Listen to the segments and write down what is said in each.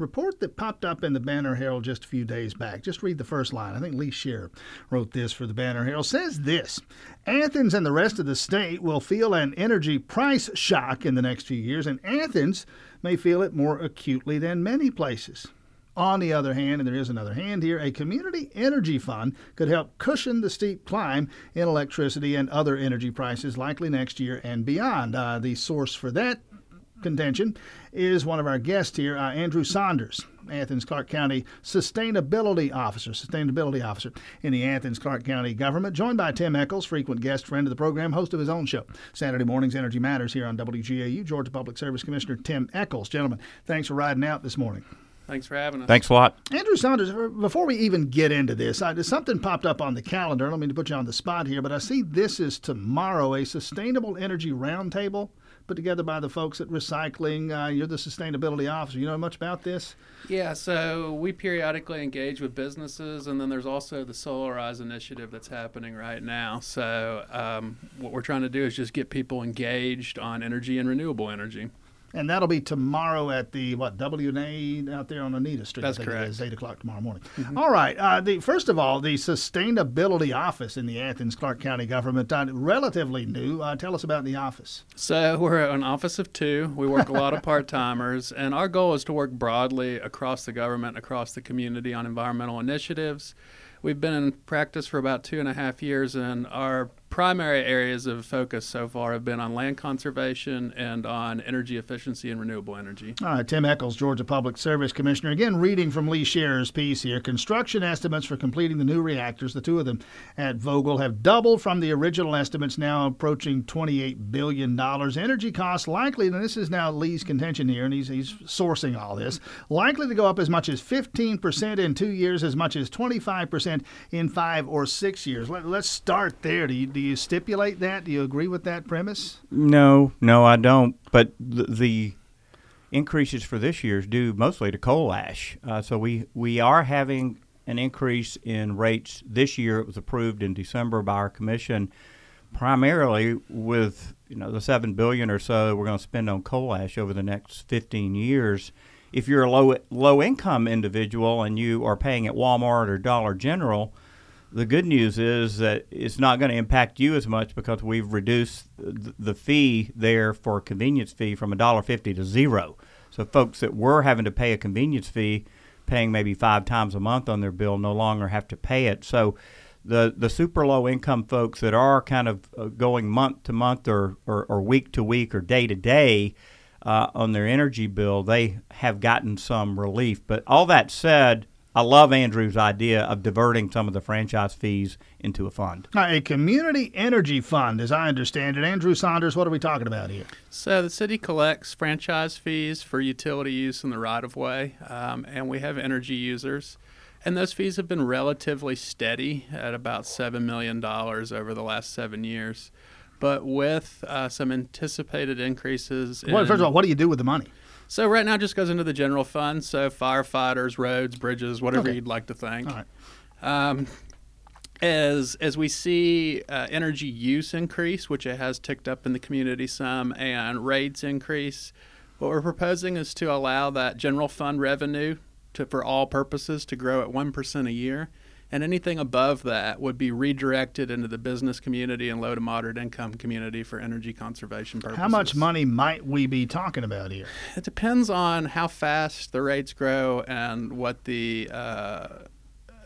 report that popped up in the Banner Herald just a few days back. Just read the first line. I think Lee Shearer wrote this for the Banner Herald. Says this Athens and the rest of the state will feel an energy price shock in the next few years, and Athens may feel it more acutely than many places. On the other hand, and there is another hand here, a community energy fund could help cushion the steep climb in electricity and other energy prices likely next year and beyond. Uh, the source for that contention is one of our guests here, uh, Andrew Saunders, Athens Clarke County Sustainability Officer, Sustainability Officer in the Athens Clarke County government, joined by Tim Echols, frequent guest friend of the program, host of his own show, Saturday Mornings Energy Matters here on WGAU. Georgia Public Service Commissioner Tim Echols. Gentlemen, thanks for riding out this morning. Thanks for having us. Thanks a lot. Andrew Saunders, before we even get into this, I, something popped up on the calendar. I don't mean to put you on the spot here, but I see this is tomorrow a sustainable energy roundtable put together by the folks at Recycling. Uh, you're the sustainability officer. You know much about this? Yeah, so we periodically engage with businesses, and then there's also the Solarize initiative that's happening right now. So um, what we're trying to do is just get people engaged on energy and renewable energy and that'll be tomorrow at the what WNA out there on Anita Street. That's correct. It is eight o'clock tomorrow morning. Mm-hmm. All right. Uh, the first of all, the sustainability office in the Athens Clarke County government, uh, relatively new. Uh, tell us about the office. So we're an office of two. We work a lot of part timers, and our goal is to work broadly across the government, across the community on environmental initiatives. We've been in practice for about two and a half years, and our primary areas of focus so far have been on land conservation and on energy efficiency and renewable energy. All right, Tim Echols, Georgia Public Service Commissioner. Again, reading from Lee Shearer's piece here. Construction estimates for completing the new reactors, the two of them at Vogtle, have doubled from the original estimates, now approaching $28 billion. Energy costs likely, and this is now Lee's contention here, and he's, he's sourcing all this, likely to go up as much as 15% in two years, as much as 25% in five or six years. Let, us start there. Do you, do you stipulate that? Do you agree with that premise? No, no, I don't. But the, the increases for this year is due mostly to coal ash. Uh, so we, we are having an increase in rates this year. It was approved in December by our commission, primarily with you know the seven billion or so we're going to spend on coal ash over the next 15 years. If you're a low low income individual and you are paying at Walmart or Dollar General, the good news is that it's not going to impact you as much because we've reduced the fee there for convenience fee from $1.50 to zero. So folks that were having to pay a convenience fee, paying maybe five times a month on their bill, no longer have to pay it. So the the super low income folks that are kind of uh, going month to month or, or, or week to week or day to day uh, on their energy bill, they have gotten some relief. But all that said, I love Andrew's idea of diverting some of the franchise fees into a fund. a community energy fund, as I understand it. Andrew Saunders, what are we talking about here? So the city collects franchise fees for utility use in the right of way, um, and we have energy users. And those fees have been relatively steady at about $7 million over the last seven years. But with uh, some anticipated increases. Well, first of all, what do you do with the money? So right now, it just goes into the general fund. So firefighters, roads, bridges, whatever okay. you'd like to think. All right. Um, as as we see uh, energy use increase, which it has ticked up in the community some, and rates increase, what we're proposing is to allow that general fund revenue to, for all purposes, to grow at one percent a year and anything above that would be redirected into the business community and low to moderate income community for energy conservation purposes. How much money might we be talking about here? It depends on how fast the rates grow and what the uh,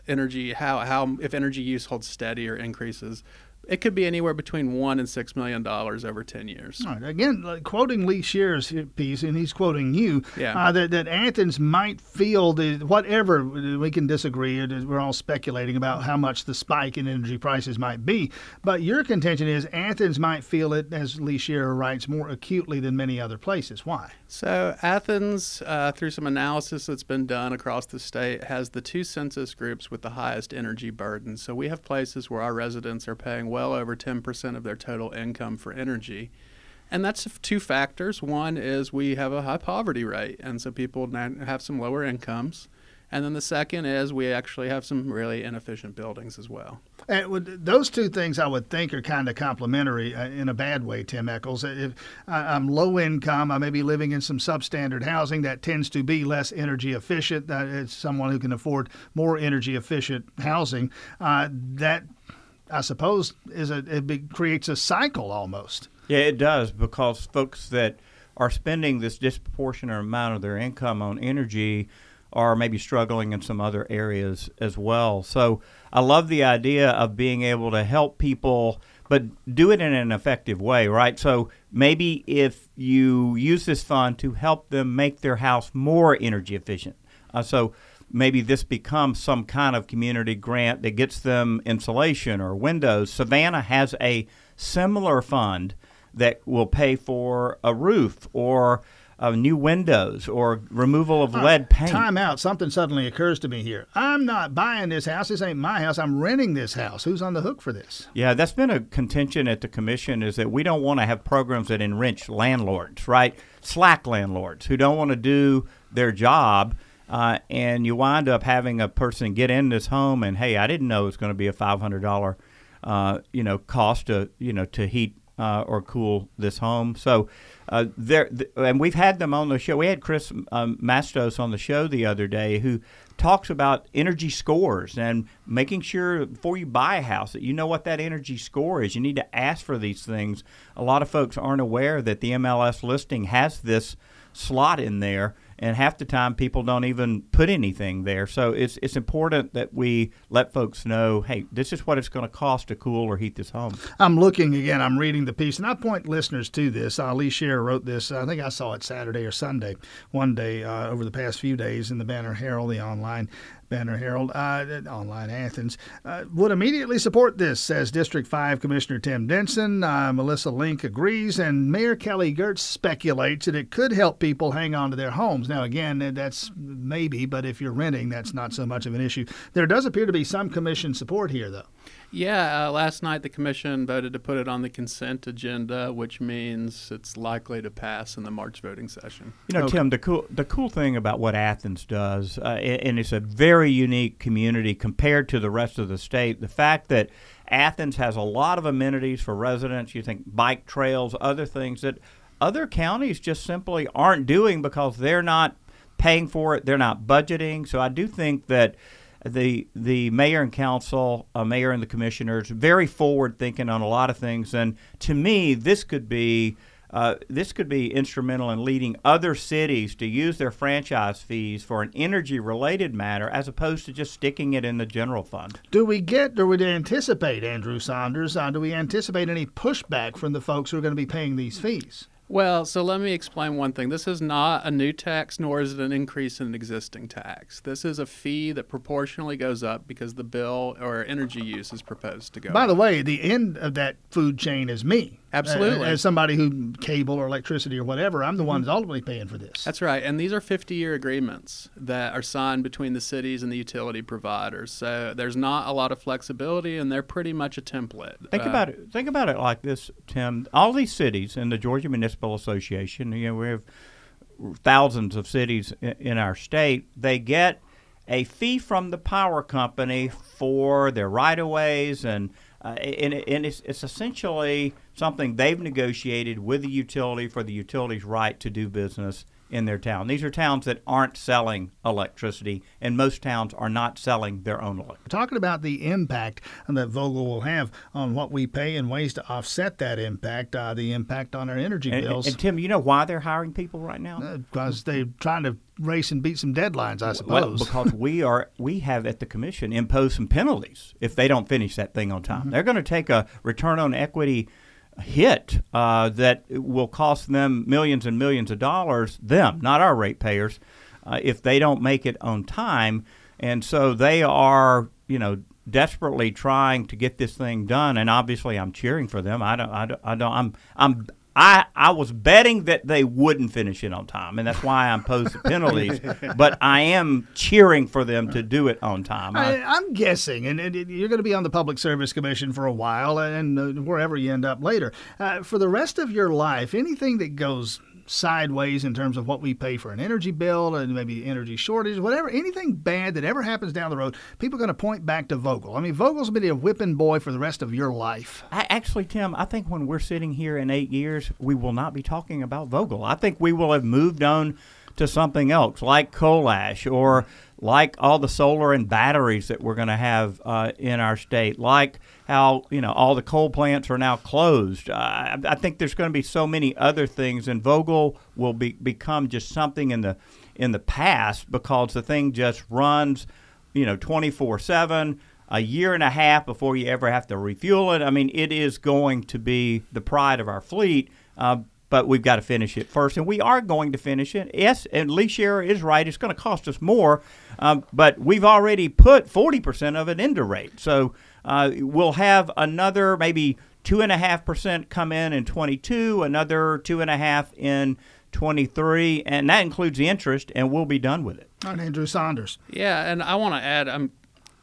energy how how if energy use holds steady or increases it could be anywhere between one and six million dollars over ten years. All right. Again, like quoting Lee Shearer's piece, and he's quoting you, yeah. uh, that, that Athens might feel the whatever we can disagree. We're all speculating about how much the spike in energy prices might be, but your contention is Athens might feel it, as Lee Shearer writes, more acutely than many other places. Why? So Athens, uh, through some analysis that's been done across the state, has the two census groups with the highest energy burden. So we have places where our residents are paying well over 10% of their total income for energy. And that's two factors. One is we have a high poverty rate, and so people have some lower incomes. And then the second is we actually have some really inefficient buildings as well. And those two things I would think are kind of complementary uh, in a bad way, Tim Echols. If I'm low income, I may be living in some substandard housing that tends to be less energy efficient. Uh, it's someone who can afford more energy efficient housing. Uh, that, I suppose, is a it creates a cycle almost. Yeah, it does because folks that are spending this disproportionate amount of their income on energy are maybe struggling in some other areas as well. So I love the idea of being able to help people, but do it in an effective way, right? So maybe if you use this fund to help them make their house more energy efficient. Uh, so maybe this becomes some kind of community grant that gets them insulation or windows. Savannah has a similar fund that will pay for a roof or uh, new windows or removal of lead paint. Time out. Something suddenly occurs to me here. I'm not buying this house. This ain't my house. I'm renting this house. Who's on the hook for this? Yeah, that's been a contention at the commission is that we don't want to have programs that enrich landlords, right? Slack landlords who don't want to do their job. Uh, and you wind up having a person get in this home and hey, I didn't know it was going to be a five hundred dollar, uh, you know, cost to you know to heat uh, or cool this home. So uh, there, th- and we've had them on the show. We had Chris um, Mastos on the show the other day who talks about energy scores and making sure before you buy a house that you know what that energy score is. You need to ask for these things. A lot of folks aren't aware that the MLS listing has this slot in there and half the time people don't even put anything there. So it's it's important that we let folks know, hey, this is what it's going to cost to cool or heat this home. I'm looking again. I'm reading the piece, and I point listeners to this. Lee Shearer wrote this. I think I saw it Saturday or Sunday, one day uh, over the past few days in the Banner Herald, the online Banner Herald, uh, online Athens, uh, would immediately support this, says District 5 Commissioner Tim Denson. Uh, Melissa Link agrees, and Mayor Kelly Girtz speculates that it could help people hang on to their homes. Now, again, that's maybe, but if you're renting, that's not so much of an issue. There does appear to be some commission support here, though. Yeah, uh, last night the commission voted to put it on the consent agenda, which means it's likely to pass in the March voting session. You know, okay. Tim, the cool the cool thing about what Athens does, uh, and it's a very unique community compared to the rest of the state. The fact that Athens has a lot of amenities for residents. You think bike trails, other things that other counties just simply aren't doing because they're not paying for it. They're not budgeting. So I do think that the the mayor and council, uh, mayor and the commissioners, very forward thinking on a lot of things. And to me, this could be uh, this could be instrumental in leading other cities to use their franchise fees for an energy related matter as opposed to just sticking it in the general fund. Do we get, or would anticipate, Andrew Saunders, uh, do we anticipate any pushback from the folks who are going to be paying these fees? Well, so let me explain one thing. This is not a new tax, nor is it an increase in an existing tax. This is a fee that proportionally goes up because the bill or energy use is proposed to go. By up. the way, the end of that food chain is me. Absolutely. As somebody who cable or electricity or whatever, I'm the one that's ultimately paying for this. That's right. And these are 50 year agreements that are signed between the cities and the utility providers. So there's not a lot of flexibility and they're pretty much a template. Think uh, about it. Think about it like this, Tim. All these cities in the Georgia Municipal Association, you know, we have thousands of cities in our state, they get a fee from the power company for their right of ways and uh, and, and it's, it's essentially something they've negotiated with the utility for the utility's right to do business in their town. These are towns that aren't selling electricity, and most towns are not selling their own electricity. Talking about the impact that Vogtle will have on what we pay and ways to offset that impact, uh, the impact on our energy and, bills. And, and, Tim, you know why they're hiring people right now? Uh, because they're trying to race and beat some deadlines, I suppose. Well, because we are we have at the commission imposed some penalties if they don't finish that thing on time. Mm-hmm. They're going to take a return on equity hit uh, that will cost them millions and millions of dollars. Them, not our ratepayers, uh, if they don't make it on time. And so they are, you know, desperately trying to get this thing done. And obviously, I'm cheering for them. I don't. I don't. I don't I'm. I'm I, I was betting that they wouldn't finish it on time, and that's why I imposed the penalties. but I am cheering for them to do it on time. I, am guessing, and, and, you're going to be on the Public Service Commission for a while, and uh, wherever you end up later. Uh, for the rest of your life, anything that goes sideways in terms of what we pay for an energy bill and maybe energy shortage, whatever, anything bad that ever happens down the road, people are going to point back to Vogtle. I mean, Vogtle's been a whipping boy for the rest of your life. I, actually, Tim, I think when we're sitting here in eight years, we will not be talking about Vogtle. I think we will have moved on to something else like coal ash or like all the solar and batteries that we're going to have uh, in our state, like how you know all the coal plants are now closed. Uh, I think there's going to be so many other things, and Vogtle will be, become just something in the in the past because the thing just runs, you know, 24 seven. A year and a half before you ever have to refuel it. I mean, it is going to be the pride of our fleet. Uh, but we've got to finish it first, and we are going to finish it. Yes, and Lee Shearer is right; it's going to cost us more, um, but we've already put forty percent of it into rate, so uh, we'll have another maybe two and a half percent come in in twenty two, another two and a half in 23, and that includes the interest, and we'll be done with it. All right, Andrew Saunders. Yeah, and I want to add, I'm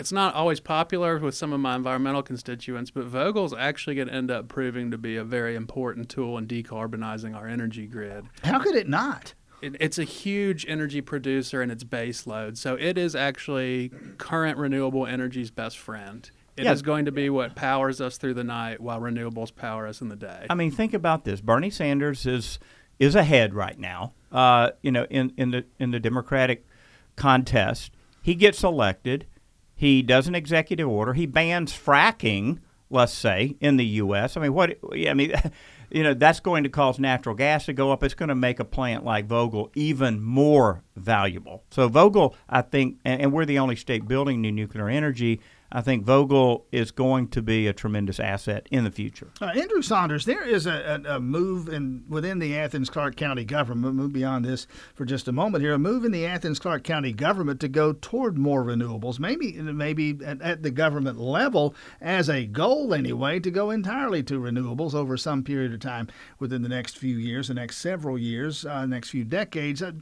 it's not always popular with some of my environmental constituents, but Vogtle's actually going to end up proving to be a very important tool in decarbonizing our energy grid. How could it not? It, it's a huge energy producer in its base load, so it is actually current renewable energy's best friend. It yeah. is going to be what powers us through the night while renewables power us in the day. I mean, think about this. Bernie Sanders is is ahead right now. Uh, you know, in, in the in the Democratic contest, he gets elected. He does an executive order. He bans fracking, let's say, in the U.S. I mean, what? I mean, you know, that's going to cause natural gas to go up. It's going to make a plant like Vogtle even more valuable. So Vogtle, I think, and, and we're the only state building new nuclear energy. I think Vogtle is going to be a tremendous asset in the future. Uh, Andrew Saunders, there is a, a, a, move in within the Athens Clarke County government. Move beyond this for just a moment here. A move in the Athens Clarke County government to go toward more renewables. Maybe maybe at, at the government level as a goal anyway to go entirely to renewables over some period of time within the next few years, the next several years, uh, next few decades. Uh,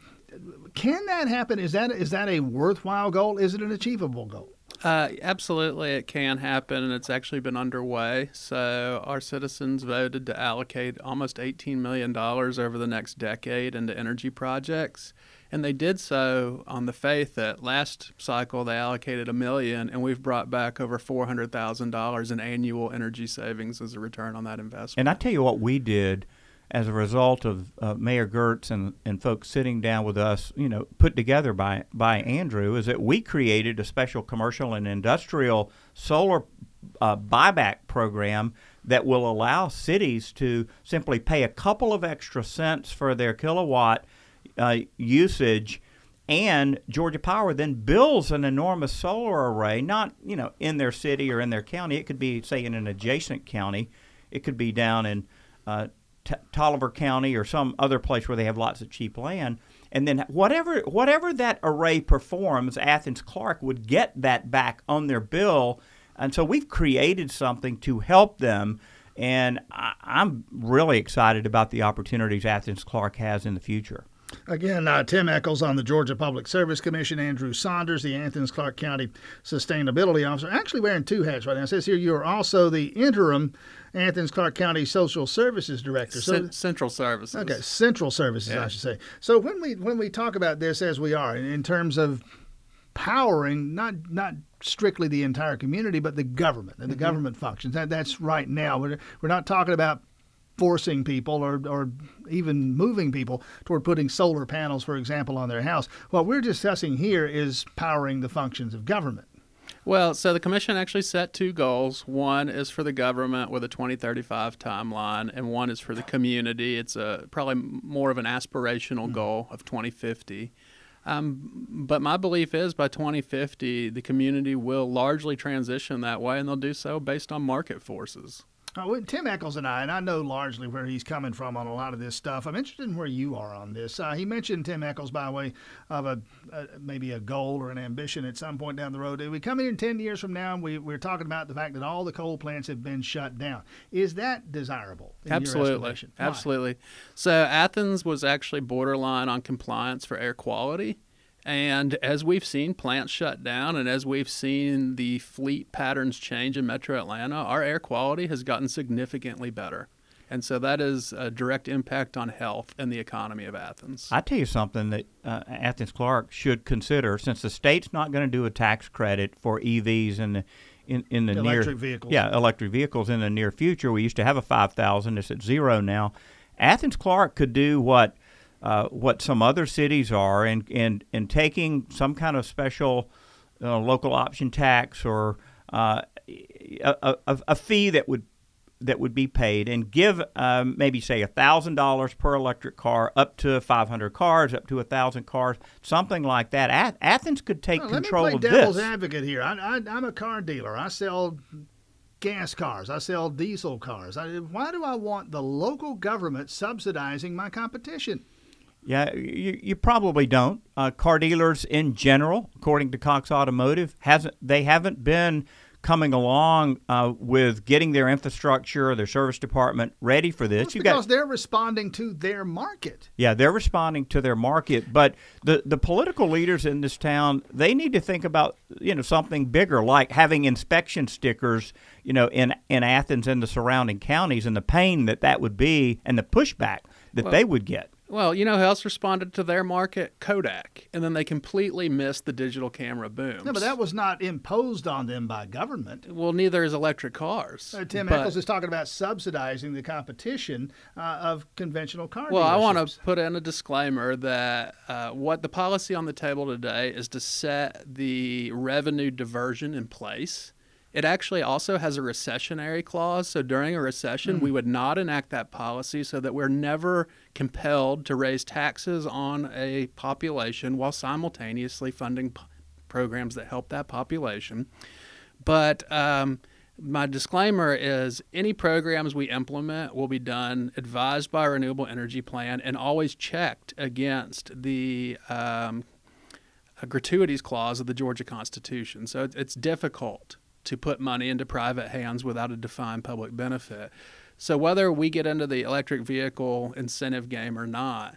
can that happen? Is that is that a worthwhile goal? Is it an achievable goal? Uh, absolutely, it can happen, and it's actually been underway. So, our citizens voted to allocate almost $18 million over the next decade into energy projects. And they did so on the faith that last cycle they allocated a million, and we've brought back over $400,000 in annual energy savings as a return on that investment. And I tell you what, we did as a result of uh, Mayor Girtz and, and folks sitting down with us, you know, put together by by Andrew, is that we created a special commercial and industrial solar uh, buyback program that will allow cities to simply pay a couple of extra cents for their kilowatt uh, usage. And Georgia Power then builds an enormous solar array, not you know in their city or in their county. It could be, say, in an adjacent county. It could be down in uh, T- Taliaferro County or some other place where they have lots of cheap land. And then whatever whatever that array performs, Athens Clarke would get that back on their bill. And so we've created something to help them. And I, I'm really excited about the opportunities Athens Clarke has in the future. Again, uh, Tim Echols on the Georgia Public Service Commission, Andrew Saunders, the Athens Clarke County Sustainability Officer, actually wearing two hats right now. It says here you are also the interim Athens Clarke County Social Services Director. So C- Central Services. Okay, Central Services, yeah. I should say. So when we when we talk about this as we are in terms of powering not not strictly the entire community, but the government and the mm-hmm. government functions. That that's right now. We're we're not talking about forcing people or, or even moving people toward putting solar panels, for example, on their house. What we're discussing here is powering the functions of government. Well, so the commission actually set two goals. One is for the government with a 2035 timeline, and one is for the community. It's a probably more of an aspirational mm-hmm. goal of 2050. Um, but my belief is by 2050, the community will largely transition that way, and they'll do so based on market forces. Uh, Tim Echols and I, and I know largely where he's coming from on a lot of this stuff. I'm interested in where you are on this. Uh, he mentioned Tim Echols by way of a, a, maybe a goal or an ambition at some point down the road. We come in 10 years from now, and we, we're talking about the fact that all the coal plants have been shut down. Is that desirable? Absolutely. Absolutely. So Athens was actually borderline on compliance for air quality. And as we've seen plants shut down and as we've seen the fleet patterns change in metro Atlanta, our air quality has gotten significantly better. And so that is a direct impact on health and the economy of Athens. I tell you something that uh, Athens Clarke should consider, since the state's not going to do a tax credit for EVs in the in, in the Electric near vehicles. yeah electric vehicles in the near future. We used to have a five thousand; it's at zero now. Athens Clarke could do what uh, what some other cities are, and and and taking some kind of special uh, local option tax or uh, a, a, a fee that would that would be paid and give um, maybe say thousand dollars per electric car up to 500 cars up to a thousand cars something like that Ath- athens could take Well, control let me of play devil's this advocate here. I, I, I'm a car dealer. I sell gas cars. I sell diesel cars. I, why do I want the local government subsidizing my competition? Yeah you, you probably don't uh, car dealers in general according to cox automotive hasn't they haven't been coming along uh, with getting their infrastructure their service department ready for this You've because got they're responding to their market. Yeah, they're responding to their market, but the the political leaders in this town they need to think about you know something bigger, like having inspection stickers, you know, in in Athens and the surrounding counties, and the pain that that would be, and the pushback that Well- they would get. Well, you know who else responded to their market? Kodak. And then they completely missed the digital camera boom. No, but that was not imposed on them by government. Well, neither is electric cars. Uh, Tim But- Echols is talking about subsidizing the competition uh, of conventional car Well, I want to put in a disclaimer that uh, what the policy on the table today is to set the revenue diversion in place. It actually also has a recessionary clause. So during a recession, we would not enact that policy so that we're never compelled to raise taxes on a population while simultaneously funding p- programs that help that population. But um, my disclaimer is any programs we implement will be done advised by a renewable energy plan and always checked against the um, a gratuities clause of the Georgia Constitution. So it's difficult to put money into private hands without a defined public benefit. So whether we get into the electric vehicle incentive game or not,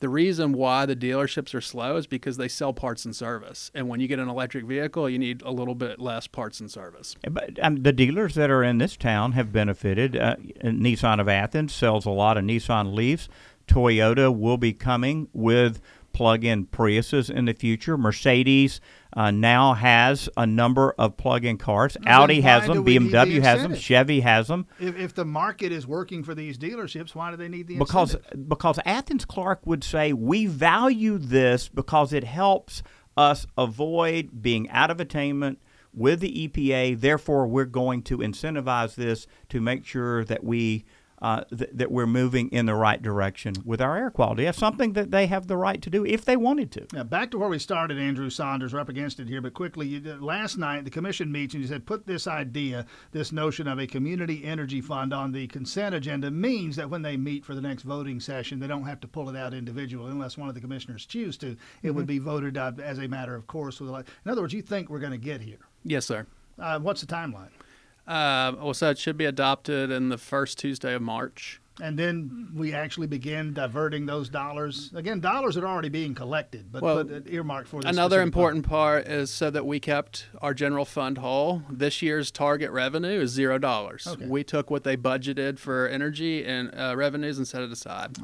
the reason why the dealerships are slow is because they sell parts and service. And when you get an electric vehicle, you need a little bit less parts and service. But um, the dealers that are in this town have benefited. Uh, Nissan of Athens sells a lot of Nissan Leafs. Toyota will be coming with plug-in Priuses in the future. Mercedes uh, now has a number of plug-in cars. then Audi has them. the BMW has them. Chevy has them. If, if the market is working for these dealerships, why do they need the because incentive? because Athens Clarke would say we value this because it helps us avoid being out of attainment with the EPA. Therefore, we're going to incentivize this to make sure that we. Uh, th- that we're moving in the right direction with our air quality. That's something that they have the right to do if they wanted to. Now, back to where we started, Andrew Saunders. We're up against it here, but quickly. You, last night, the commission meets and you said put this idea, this notion of a community energy fund on the consent agenda means that when they meet for the next voting session, they don't have to pull it out individually unless one of the commissioners choose to. It would be voted uh, as a matter of course. With, like- in other words, you think we're going to get here. Yes, sir. Uh, what's the timeline? Uh, well, so it should be adopted in the first Tuesday of March. And then we actually begin diverting those dollars. Again, dollars are already being collected, but, Well, but earmarked for this Another important part is so that we kept our general fund whole. This year's target revenue is zero dollars. Okay. We took what they budgeted for energy and uh, revenues and set it aside.